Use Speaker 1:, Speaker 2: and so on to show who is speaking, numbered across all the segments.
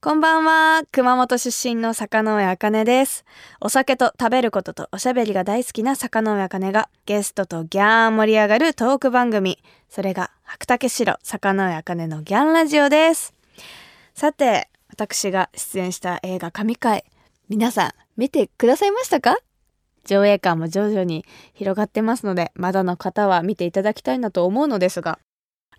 Speaker 1: こんばんは。熊本出身の坂上茜です。お酒と食べることとおしゃべりが大好きな坂上茜がゲストとギャーン盛り上がるトーク番組。それが白竹城坂上茜のギャンラジオです。さて私が出演した映画神回。皆さん見てくださいましたか？上映感も徐々に広がってますのでまだの方は見ていただきたいなと思うのですが。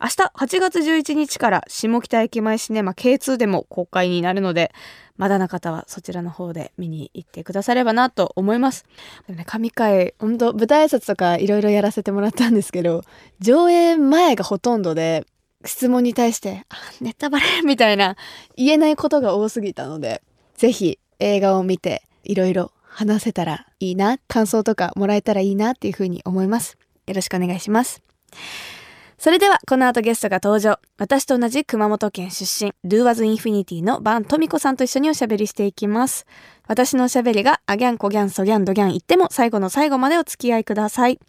Speaker 1: 明日8月11日から下北駅前シネマ K2 でも公開になるのでまだの方はそちらの方で見に行ってくださればなと思います。でもね、神回、本当舞台挨拶とかいろいろやらせてもらったんですけど、上映前がほとんどで、質問に対して、あ、ネタバレみたいな言えないことが多すぎたので、ぜひ映画を見ていろいろ話せたらいいな、感想とかもらえたらいいなっていうふうに思います。よろしくお願いします。それではこの後ゲストが登場。私と同じ熊本県出身、Do Was Infinity のバントミコさんと一緒におしゃべりしていきます。私のおしゃべりがアギャンコギャンソギャンドギャン言っても最後の最後までお付き合いください。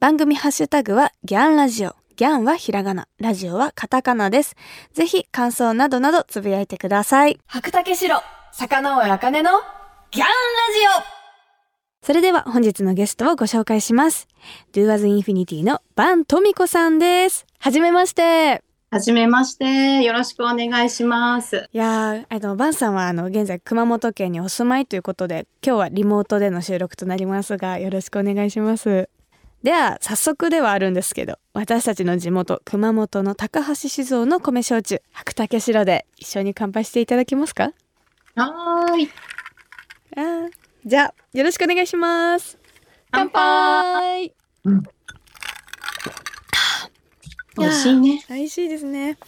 Speaker 1: 番組ハッシュタグはギャンラジオ。ギャンはひらがな、ラジオはカタカナです。ぜひ感想などなどつぶやいてください。白竹城、坂上茜のギャンラジオそれでは本日のゲストをご紹介します。Do As Infinity のバントミコさんです。はじめまして。
Speaker 2: はじめまして。よろしくお願いします。
Speaker 1: いやー、あの、バンさんはあの、現在熊本県にお住まいということで、今日はリモートでの収録となりますが、よろしくお願いします。では、早速ではあるんですけど、私たちの地元、熊本の高橋酒造の米焼酎、白竹城で一緒に乾杯していただけますか？
Speaker 2: はーい。
Speaker 1: あーじゃあ、よろしくお願いします。乾杯
Speaker 2: うん美味しいね。
Speaker 1: 美味しいですね。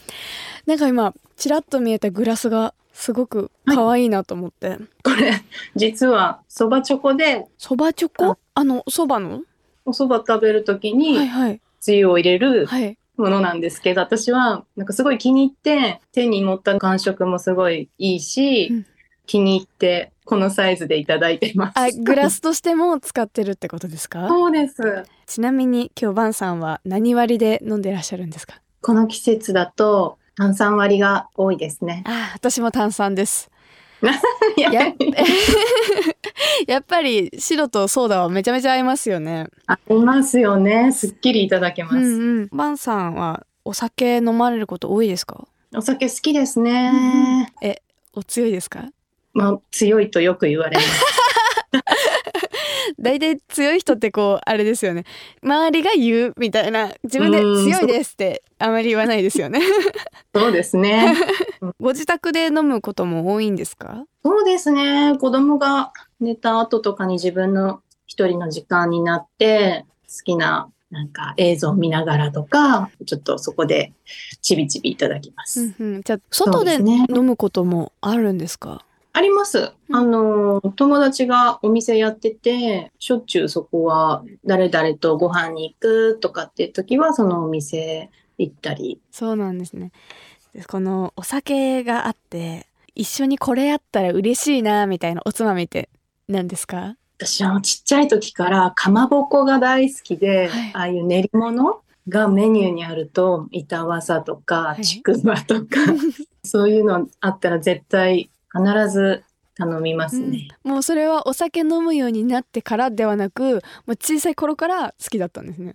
Speaker 1: なんか今、ちらっと見えたグラスが、すごく可愛いなと思って。
Speaker 2: これ、実は、そばチョコで、
Speaker 1: そばチョコ？あの、そばの？
Speaker 2: おそば食べるとき
Speaker 1: はい
Speaker 2: に、
Speaker 1: はい。
Speaker 2: つゆを入れる
Speaker 1: はい。
Speaker 2: ものなんですけど、私は、なんかすごい気に入って、手に持った感触もすごいいいし、
Speaker 1: うん
Speaker 2: 気に入って、このサイズでいただいてます。
Speaker 1: あ、グラスとしても使ってるってことですか？
Speaker 2: そうです。
Speaker 1: ちなみに今日バンさんは何割で飲んでらっしゃるんですか？
Speaker 2: この季節だと、炭酸割りが多いですね。
Speaker 1: あ、私も炭酸です。
Speaker 2: い や
Speaker 1: や やっぱり白とソーダはめちゃめちゃ合いますよね。
Speaker 2: ありますよね。すっきりいただけます。
Speaker 1: うんうん。バンさんはお酒飲まれること多いですか？
Speaker 2: お酒好きですね。
Speaker 1: え、お強いですか？
Speaker 2: まあ、強いとよく言われます。
Speaker 1: 大体強い人ってこうあれですよね周りが言うみたいな自分で
Speaker 2: うん
Speaker 1: 強いですってあまり言わないですよね
Speaker 2: そうですね。
Speaker 1: ご自宅で飲むことも多いんですか？
Speaker 2: そうですね。子供が寝た後とかに自分の一人の時間になって、好きななんか映像を見ながらとか、ちょっとそこでちびちびいただきます。
Speaker 1: うんうんじゃあ外で飲むこともあるんですか？
Speaker 2: あります。
Speaker 1: うん。
Speaker 2: あの、友達がお店やってて、しょっちゅうそこは誰々とご飯に行くとかっていう時は、そのお店行ったり。
Speaker 1: そうなんですね。でこのお酒があって一緒にこれあったら嬉しいなみたいなおつまみって何ですか？
Speaker 2: 私はちっちゃい時からかまぼこが大好きで、
Speaker 1: はい。
Speaker 2: ああいう練り物がメニューにあると板わさとか
Speaker 1: い。
Speaker 2: ちくわとか、そういうのあったら絶対必ず頼みますね。
Speaker 1: もうそれはお酒飲むようになってからではなくもう小さい頃から好きだったんですね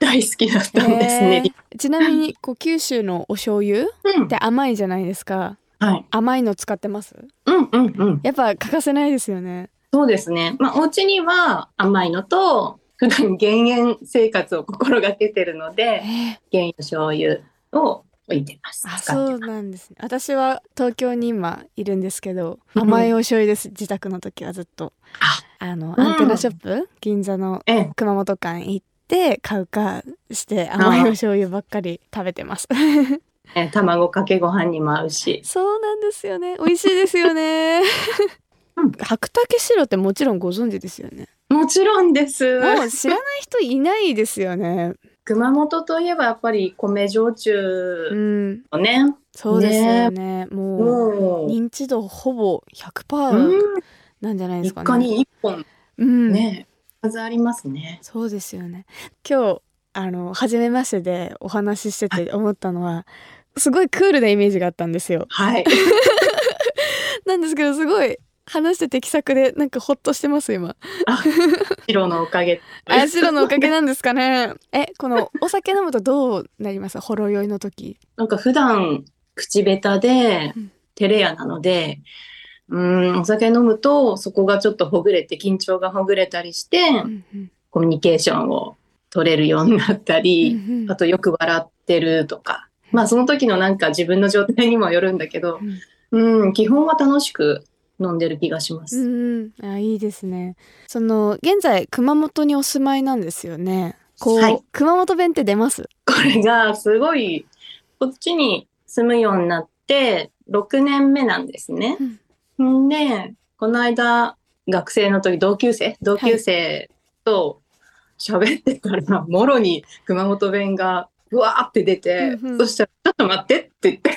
Speaker 2: 大好きだったんですね。
Speaker 1: へーちなみにこう九州のお醤油っ
Speaker 2: うん、
Speaker 1: て甘いじゃないですか
Speaker 2: はい。
Speaker 1: 甘いの使ってます？
Speaker 2: うんうんうん。
Speaker 1: やっぱ欠かせないですよね
Speaker 2: そうですね。まあお家には甘いのと普段減塩生活を心がけてるので減塩醤油を置いてます。
Speaker 1: あそうなんですね。私は東京に今いるんですけど
Speaker 2: うん
Speaker 1: 甘いお醤油です。自宅の時はずっと
Speaker 2: あ
Speaker 1: あの
Speaker 2: うん。
Speaker 1: アンテナショップ銀座の
Speaker 2: ええ、
Speaker 1: 熊本館行って買うかして甘いお醤油ばっかり食べてます。
Speaker 2: ええ卵かけご飯にも合うし。
Speaker 1: そうなんですよね。美味しいですよね。
Speaker 2: うん。
Speaker 1: 白竹白ってもちろんご存知ですよね。
Speaker 2: もちろんです。
Speaker 1: もう知らない人いないですよね
Speaker 2: 熊本といえばやっぱり米焼
Speaker 1: う
Speaker 2: 酎
Speaker 1: ん
Speaker 2: のね。
Speaker 1: そうですよねもう
Speaker 2: もう、
Speaker 1: 認知度ほぼ
Speaker 2: う
Speaker 1: 100%
Speaker 2: ん、
Speaker 1: なんじゃないですか
Speaker 2: 一家
Speaker 1: ね。
Speaker 2: に一本
Speaker 1: うん、
Speaker 2: ね、数ありますね。
Speaker 1: そうですよね。今日あの初めましてでお話ししてて思ったのはすごいクールなイメージがあったんですよ
Speaker 2: はい。
Speaker 1: なんですけどすごい話してて気さくでなんかほっとしてます今。
Speaker 2: 白のおかげ。
Speaker 1: あ白のおかげなんですかね。えこのお酒飲むとどうなります？ほろ酔いの時。
Speaker 2: なんか普段口下手で
Speaker 1: うん。
Speaker 2: 照れ屋なので、うーん、お酒飲むとそこがちょっとほぐれて緊張がほぐれたりして、
Speaker 1: うんうん。
Speaker 2: コミュニケーションを取れるようになったり、
Speaker 1: うんうん
Speaker 2: あとよく笑ってるとか、まあその時のなんか自分の状態にもよるんだけど、うん、基本は楽しく飲んでる気がします。
Speaker 1: うんうん。あいいですね。その現在熊本にお住まいなんですよね。こう、
Speaker 2: はい。
Speaker 1: 熊本弁って出ます？
Speaker 2: これがすごい、こっちに住むようになって6年目なんですね。ん。で、この間、学生の時、同級生、同級生と喋ってたら、もろに熊本弁がうわーって出て、
Speaker 1: うんうん。
Speaker 2: そしたら、ちょっと待ってって言って、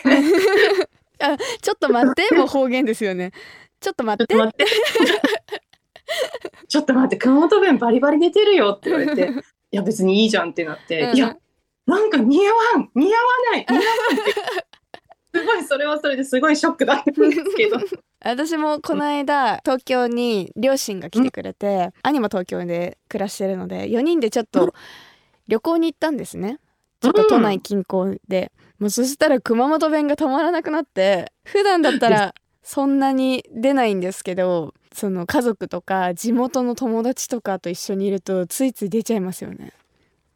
Speaker 1: ちょっと待って もう方言ですよねちょっと待って。
Speaker 2: ちょっと待って。ちょっと待って、熊本弁バリバリ出てるよって言われて、いや別にいいじゃんってなって、
Speaker 1: うん。
Speaker 2: いや、なんか似合わん、似合わない、似合わんって。すごい、それはそれですごいショックだったんですけど。
Speaker 1: 私もこの間東京に両親が来てくれて、兄も東京で暮らしてるので4人でちょっ
Speaker 2: うん。
Speaker 1: と旅行に行ったんですね。ちょっと都内近郊で、もうそしたら熊本弁が止まらなくなって普段だったらそんなに出ないんですけどその家族とか地元の友達とかと一緒にいるとついつい出ちゃいますよね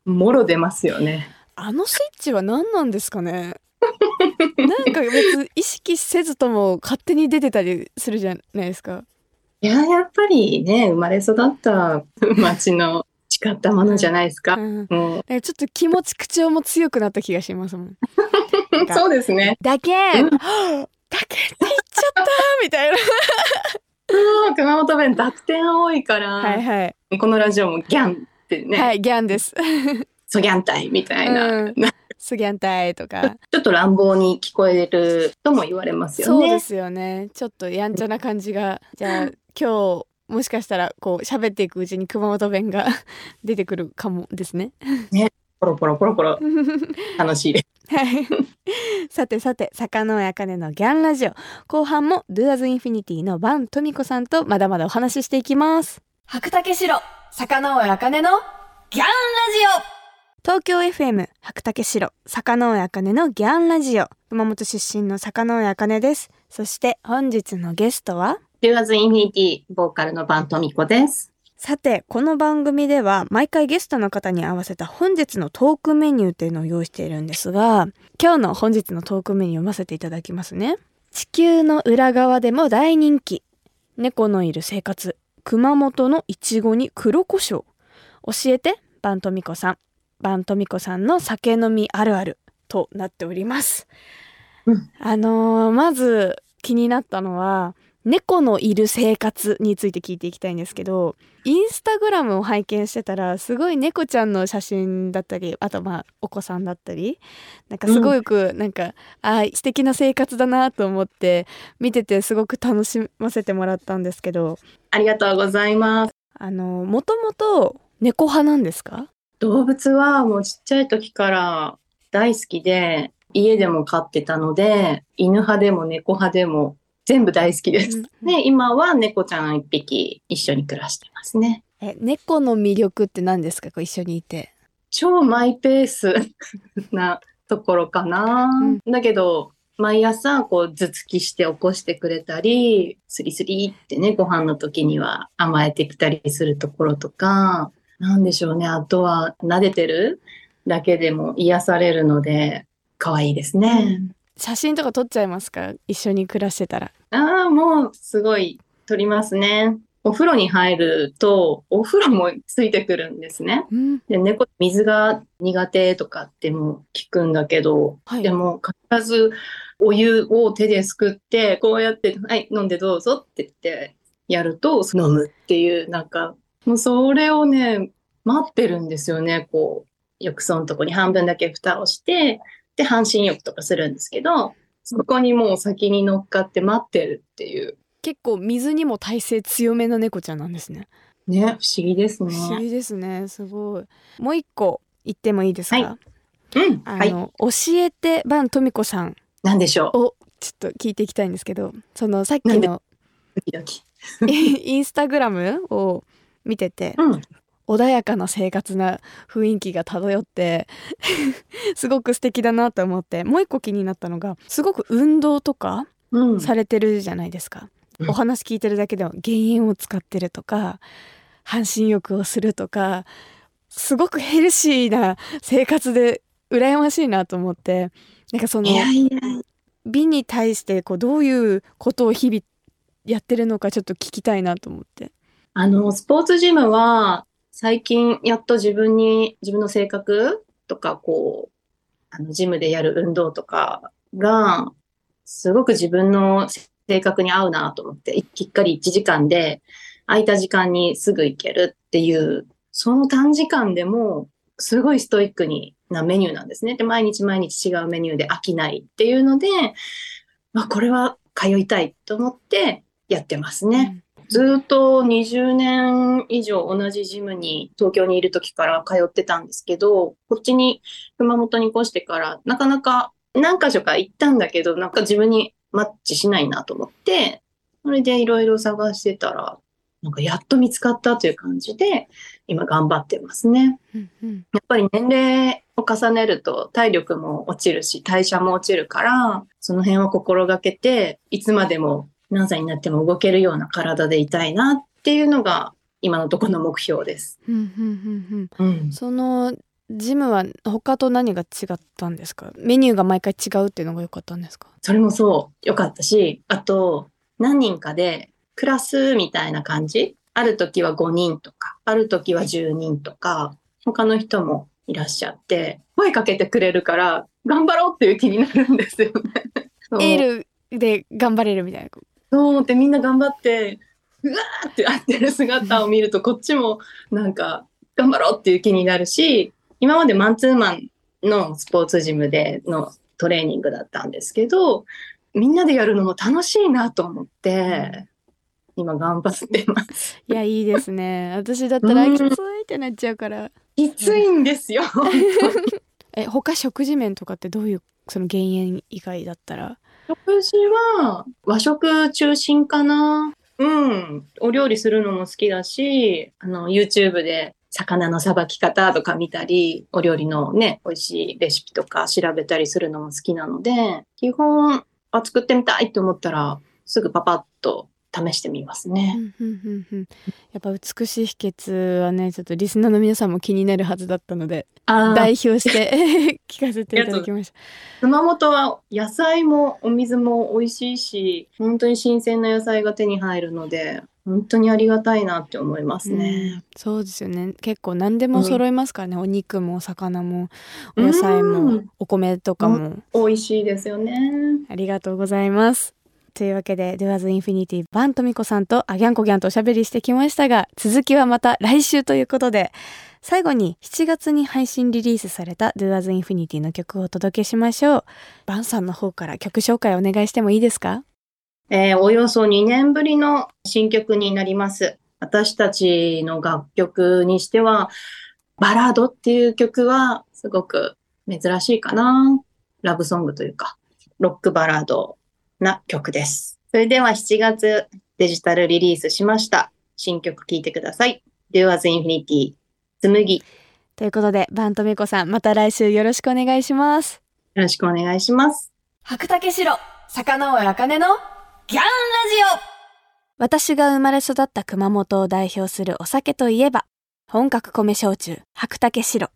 Speaker 2: もろ出ますよね。
Speaker 1: あのスイッチは何なんですかね？なんか別に意識せずとも勝手に出てたりするじゃないですか
Speaker 2: いや、やっぱりね、生まれ育った町の誓ったものじゃないですか。
Speaker 1: うん
Speaker 2: もう
Speaker 1: なんかちょっと気持ち口調も強くなった気がしますもん。か
Speaker 2: そうですね。
Speaker 1: だけん、
Speaker 2: うん
Speaker 1: だけんって言っちゃったみたいな。
Speaker 2: うん熊本弁濁点多いから、
Speaker 1: はいはい。
Speaker 2: このラジオもギャンってね、
Speaker 1: はい、ギャンです。
Speaker 2: ソギャン隊みたいな、
Speaker 1: うん
Speaker 2: な
Speaker 1: スギャンタイとか。
Speaker 2: ちょっと乱暴に聞こえるとも言われますよね。
Speaker 1: そうですよね。ちょっとやんちゃな感じが。じゃあ今日もしかしたらこう喋っていくうちに熊本弁が 出てくるかもですね。
Speaker 2: ポロポロポロポロ 楽しいです。
Speaker 1: はい。さてさて、坂上茜のギャンラジオ。後半も Do as Infinity のバントミコさんとまだまだお話ししていきます。白竹城、坂上茜のギャンラジオ東京 FM 白竹城、坂上茜のギャンラジオ。熊本出身の坂上茜です。そして本日のゲストは？
Speaker 2: デュアズインフィニティボーカルのバントミコです。
Speaker 1: さてこの番組では毎回ゲストの方に合わせた本日のトークメニューっていうのを用意しているんですが今日の本日のトークメニューを読ませていただきますね。地球の裏側でも大人気。猫のいる生活熊本のいちごに黒胡椒。教えてバントミコさん。バントミコさんの酒飲みあるあるとなっております、
Speaker 2: うん。
Speaker 1: あのーまず気になったのは猫のいる生活について聞いていきたいんですけどインスタグラムを拝見してたらすごい猫ちゃんの写真だったりあとまあお子さんだったりなんかすごくなんか、あー素敵な生活だなと思って見ててすごく楽しませてもらったんですけど。
Speaker 2: ありがとうございます。
Speaker 1: あのもともと猫派なんですか？
Speaker 2: 動物はもうちっちゃい時から大好きで、家でも飼ってたので、犬派でも猫派でも全部大好きです。
Speaker 1: うん
Speaker 2: で、今は猫ちゃん一匹一緒に暮らしてますね。
Speaker 1: え猫の魅力って何ですか？こう一緒にいて。
Speaker 2: 超マイペース なところかな。だけど、毎朝こう頭突きして起こしてくれたり、スリスリってね、ご飯の時には甘えてきたりするところとか、なんでしょうね。あとは撫でてるだけでも癒されるので、可愛いですね。
Speaker 1: 写真とか撮っちゃいますか？一緒に暮らしてたら。
Speaker 2: ああ、もうすごい撮りますね。お風呂に入ると、お風呂もついてくるんですね。
Speaker 1: うん、
Speaker 2: で、猫、水が苦手とかっても聞くんだけど、
Speaker 1: はい
Speaker 2: でも必ずお湯を手ですくって、こうやって、はい、飲んでどうぞって言ってやると、飲むっていう、なんか、もうそれをね、待ってるんですよね、こう、浴槽のとこに半分だけ蓋をして、で、半身浴とかするんですけど、そこにもう先に乗っかって待ってるっていう。
Speaker 1: 結構水にも耐性強めの猫ちゃんなんですね。
Speaker 2: ね、不思議ですね。
Speaker 1: 不思議ですね。すごい。もう一個言ってもいいですか、
Speaker 2: はいうん。はい。
Speaker 1: あの、教えてバントミコさん
Speaker 2: なんでしょう。
Speaker 1: をちょっと聞いていきたいんですけどそのさっきの。インスタグラムを見てて
Speaker 2: うん。
Speaker 1: 穏やかな生活な雰囲気が漂って すごく素敵だなと思ってもう一個気になったのがすごく運動とか
Speaker 2: うん。
Speaker 1: されてるじゃないですか、
Speaker 2: うん
Speaker 1: お話聞いてるだけでも減塩を使ってるとか半身浴をするとかすごくヘルシーな生活で羨ましいなと思ってなんかその。美に対してこうどういうことを日々やってるのかちょっと聞きたいなと思って。
Speaker 2: あの、スポーツジムは、最近やっと自分に、自分の性格とか、こう、あの、ジムでやる運動とかが、すごく自分の性格に合うなと思って、きっかり1時間で、空いた時間にすぐ行けるっていう、その短時間でも、すごいストイックになメニューなんですね。で、毎日毎日違うメニューで飽きないっていうので、まあ、これは通いたいと思ってやってますね。ずっと20年以上同じジムに東京にいる時から通ってたんですけど、こっちに熊本に越してからなかなか何箇所か行ったんだけど、なんか自分にマッチしないなと思って、それでいろいろ探してたら、なんかやっと見つかったという感じで、今頑張ってますね。
Speaker 1: うんうん
Speaker 2: やっぱり年齢を重ねると体力も落ちるし、代謝も落ちるから、その辺を心がけて、いつまでも何歳になっても動けるような体でいたいなっていうのが今のところの目標です。
Speaker 1: そのジムは他と何が違ったんですか？メニューが毎回違うっていうのが良かったんですか？
Speaker 2: それもそう、よかったし、あと、何人かでクラスみたいな感じ？ある時は5人とか、ある時は10人とか、他の人もいらっしゃって、声かけてくれるから、頑張ろうっていう気になるんですよね。
Speaker 1: エールで頑張れるみたいな
Speaker 2: そう思ってみんな頑張って、うわーってやってる姿を見ると、こっちもなんか、頑張ろうっていう気になるし、今までマンツーマンのスポーツジムでのトレーニングだったんですけど、みんなでやるのも楽しいなと思って、今頑張ってます。
Speaker 1: いやいいですね私だったら
Speaker 2: うん
Speaker 1: きついってなっちゃうから
Speaker 2: きついんですよ。
Speaker 1: え他食事面とかってどういうその減塩以外だったら？
Speaker 2: 食事は和食中心かな。うん。お料理するのも好きだし、あの、YouTube で魚のさばき方とか見たり、お料理のね、美味しいレシピとか調べたりするのも好きなので、基本、あ、作ってみたいって思ったら、すぐパパッと試してみます
Speaker 1: う
Speaker 2: ね。
Speaker 1: んうんうんうん。やっぱ美しい秘訣はねちょっとリスナーの皆さんも気になるはずだったので
Speaker 2: あ
Speaker 1: 代表して 聞かせていただきました。
Speaker 2: 熊本は野菜もお水も美味しいし、本当に新鮮な野菜が手に入るので、本当にありがたいなって思います
Speaker 1: うん
Speaker 2: ね。
Speaker 1: そうですよね。結構何でも揃いますからね、お肉もお魚もお野菜も
Speaker 2: うん。
Speaker 1: お米とかも、
Speaker 2: 美味しいですよね。
Speaker 1: ありがとうございますというわけで Do as Infinity バントミコさんとあギャンコギャンとおしゃべりしてきましたが続きはまた来週ということで最後に7月に配信リリースされた Do as Infinity の曲をお届けしましょうバンさんの方から曲紹介お願いしてもいいですか？
Speaker 2: えーおよそ2年ぶりの新曲になります。私たちの楽曲にしては、バラードっていう曲はすごく珍しいかな。ラブソングというか、ロックバラードな曲です。それでは7月デジタルリリースしました。新曲聴いてください。Do as Infinity 紬。よ
Speaker 1: ということでバントミコさんまた来週よろしくお願いします
Speaker 2: ろしくお願いします。
Speaker 1: 白竹城坂上茜のギャンラジオ私が生まれ育った熊本を代表するお酒といえば本格米焼酎白竹白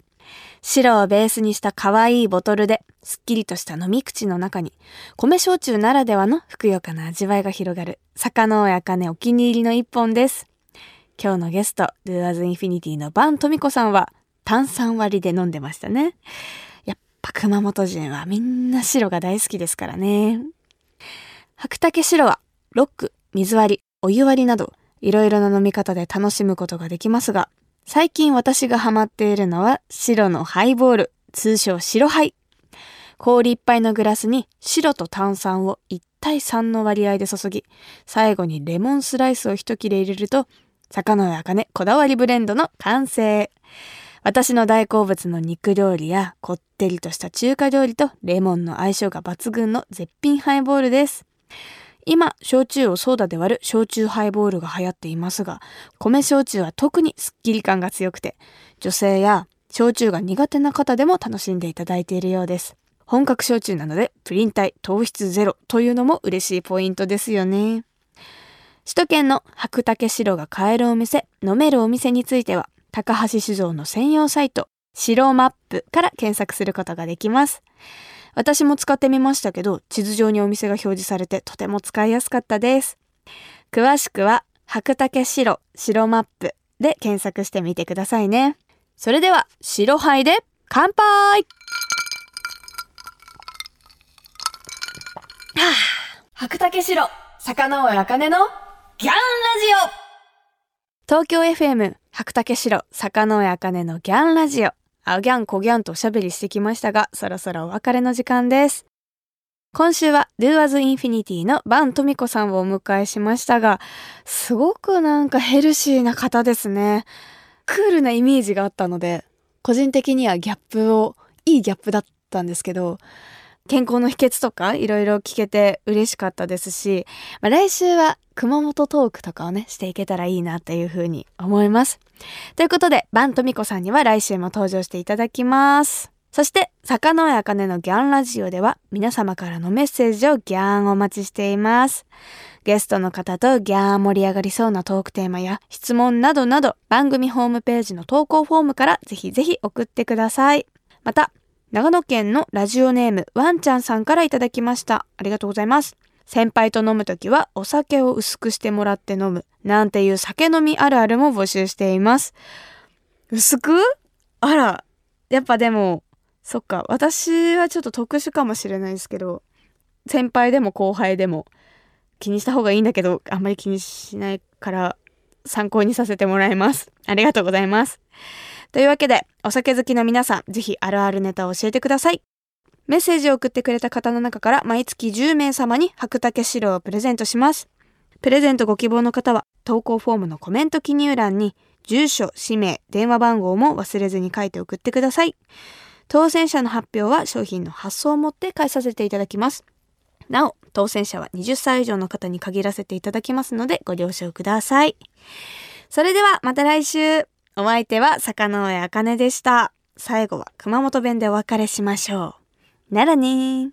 Speaker 1: 白をベースにした可愛いボトルですっきりとした飲み口の中に米焼酎ならではのふくよかな味わいが広がる坂上茜お気に入りの一本です今日のゲスト Do as Infinity のバントミコさんは炭酸割りで飲んでましたねやっぱ熊本人はみんな白が大好きですからね。白竹白はロック、水割り、お湯割りなどいろいろな飲み方で楽しむことができますが、最近私がハマっているのは白のハイボール、通称白ハイ。氷いっぱいのグラスに白と炭酸を1対3の割合で注ぎ、最後にレモンスライスを一切れ入れると、坂上茜こだわりブレンドの完成。私の大好物の肉料理やこってりとした中華料理とレモンの相性が抜群の絶品ハイボールです。今、焼酎をソーダで割る焼酎ハイボールが流行っていますが、米焼酎は特にスッキリ感が強くて、女性や焼酎が苦手な方でも楽しんでいただいているようです。本格焼酎なので、プリン体、糖質ゼロというのも嬉しいポイントですよね。首都圏の白竹白が買えるお店、飲めるお店については、高橋酒造の専用サイト、白マップから検索することができます。私も使ってみましたけど、地図上にお店が表示されてとても使いやすかったです。詳しくは、白竹白白マップで検索してみてくださいね。それでは、白杯で乾杯はあ、白竹白、坂上茜のギャンラジオ東京 FM 白竹城坂上茜のギャンラジオあギャンコギャンとおしゃべりしてきましたがそろそろお別れの時間です。今週は Do As Infinity のバントミコさんをお迎えしましたがすごくなんかヘルシーな方ですね。クールなイメージがあったので個人的にはギャップをいいギャップだったんですけど健康の秘訣とかいろいろ聞けて嬉しかったですし、まあ、来週は熊本トークとかをね、していけたらいいなっていうふうに思います。ということで、バントミコさんには来週も登場していただきます。そして、坂野あかねのギャンラジオでは皆様からのメッセージをギャンお待ちしています。ゲストの方とギャー盛り上がりそうなトークテーマや質問などなど番組ホームページの投稿フォームからぜひぜひ送ってください。また、長野県のラジオネームワンちゃんさんからいただきました。ありがとうございます。先輩と飲むときはお酒を薄くしてもらって飲む。なんていう酒飲みあるあるも募集しています。薄く？あら、やっぱでも、そっか、私はちょっと特殊かもしれないですけど、先輩でも後輩でも気にした方がいいんだけど、あんまり気にしないから参考にさせてもらいます。ありがとうございます。というわけで、お酒好きの皆さん、ぜひあるあるネタを教えてください。メッセージを送ってくれた方の中から毎月10名様に白竹白をプレゼントします。プレゼントご希望の方は、投稿フォームのコメント記入欄に、住所、氏名、電話番号も忘れずに書いて送ってください。当選者の発表は商品の発送をもって返させていただきます。なお、当選者は20歳以上の方に限らせていただきますのでご了承ください。それではまた来週お相手は坂上茜でした。最後は熊本弁でお別れしましょう。ならねー。